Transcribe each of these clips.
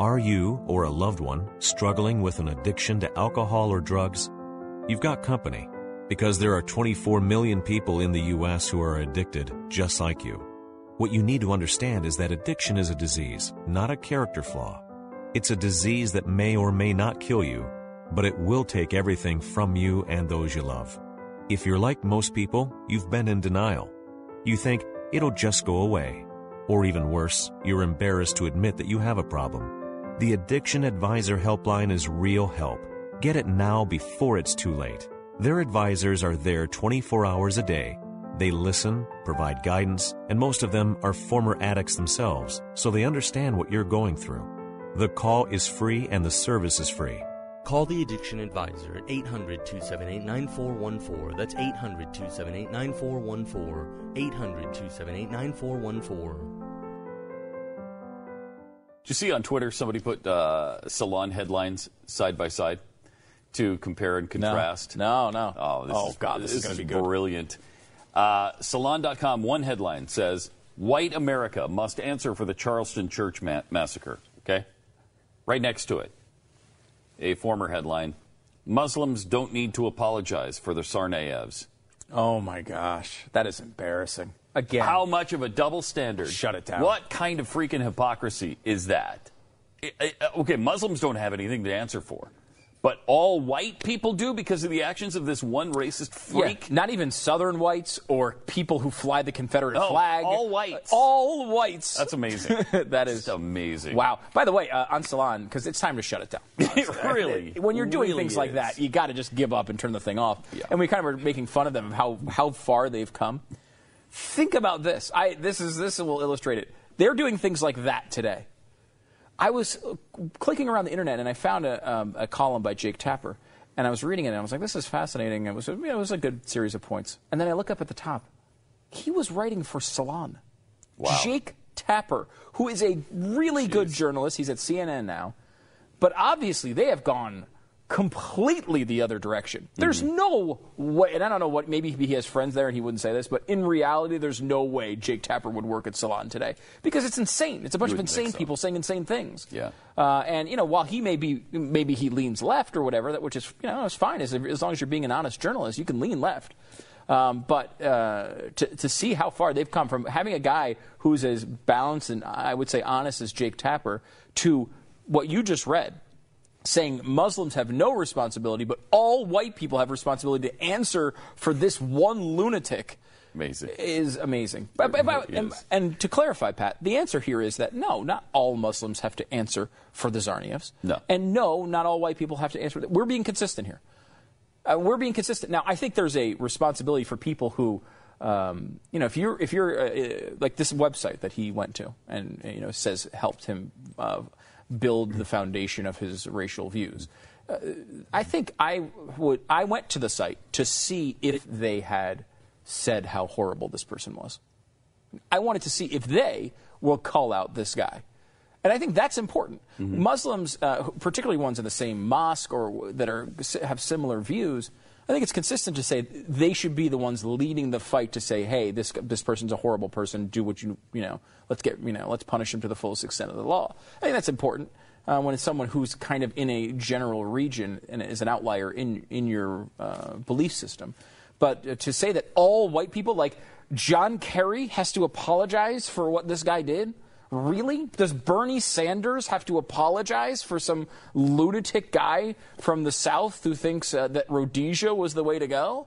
Are you or a loved one struggling with an addiction to alcohol or drugs? You've got company because there are 24 million people in the U.S. who are addicted just like you. What you need to understand is that addiction is a disease, not a character flaw. It's a disease that may or may not kill you, but it will take everything from you and those you love. If you're like most people, you've been in denial. You think it'll just go away. Or even worse, you're embarrassed to admit that you have a problem. The Addiction Advisor Helpline is real help. Get it now before it's too late. Their advisors are there 24 hours a day they listen, provide guidance, and most of them are former addicts themselves, so they understand what you're going through. The call is free and the service is free. Call the Addiction Advisor at 800 278 9414. That's 800 278 9414. 800 278 9414. Did you see on Twitter somebody put uh, salon headlines side by side to compare and contrast? No, no. Oh, this oh is, God, this, this is going to be good. brilliant. Uh, Salon.com, one headline says, White America must answer for the Charleston Church ma- massacre. Okay? Right next to it, a former headline Muslims don't need to apologize for the Tsarnaevs. Oh my gosh, that is embarrassing. Again, How much of a double standard? Shut it down. What kind of freaking hypocrisy is that? I- okay, Muslims don't have anything to answer for. But all white people do because of the actions of this one racist Yeah, freak? not even Southern whites or people who fly the Confederate No, flag. all whites. All whites. That's amazing. that is amazing. Wow. By the way, uh, on Salon, because it's time to shut it down. It really, when you're doing really things like that, you got to just give up and turn the thing off. Yeah. And we kind of are making fun of them of how how far they've come. Think about this. I this is this will illustrate it. They're doing things like that today. I was uh, clicking around the internet and I found a, um, a column by Jake Tapper, and I was reading it and I was like, "This is fascinating." It was, you know, it was a good series of points. And then I look up at the top. He was writing for Salon. Wow. Jake Tapper, who is a really good journalist, he's at CNN now, but obviously they have gone completely the other direction. There's Mm-hmm. no way, and I don't know what, maybe he has friends there and he wouldn't say this, but in reality, there's no way Jake Tapper would work at Salon today because it's insane. It's a bunch of insane so. people saying insane things. Yeah. Uh, and you know, while he may be, maybe he leans left or whatever, that which is you know, it's fine as as long as you're being an honest journalist, you can lean left. Um, but uh, to, to see how far they've come from having a guy who's as balanced and I would say honest as Jake Tapper to what you just read, saying Muslims have no responsibility, but all white people have responsibility to answer for this one lunatic. Amazing. Is amazing. But, but- but- and, and to clarify, Pat, the answer here is that no, not all Muslims have to answer for the Tsarnaevs. No. And no, not all white people have to answer. We're being consistent here. Uh, we're being consistent. Now, I think there's a responsibility for people who, um, you know, if you're if you're uh, uh, like this website that he went to and you know says helped him uh, build the foundation of his racial views. Uh, I think I would. I went to the site to see if they had said how horrible this person was. I wanted to see if they will call out this guy. And I think that's important. Muslims, uh, particularly ones in the same mosque or that are have similar views, I think it's consistent to say they should be the ones leading the fight to say, "Hey, this this person's a horrible person. Do what you you know. Let's get you know. Let's punish him to the fullest extent of the law." I think that's important uh, when it's someone who's kind of in a general region and is an outlier in in your uh, belief system. But uh, to say that all white people, like John Kerry, has to apologize for what this guy did. Really? Does Bernie Sanders have to apologize for some lunatic guy from the South who thinks uh, that Rhodesia was the way to go?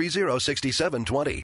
800-630-6720.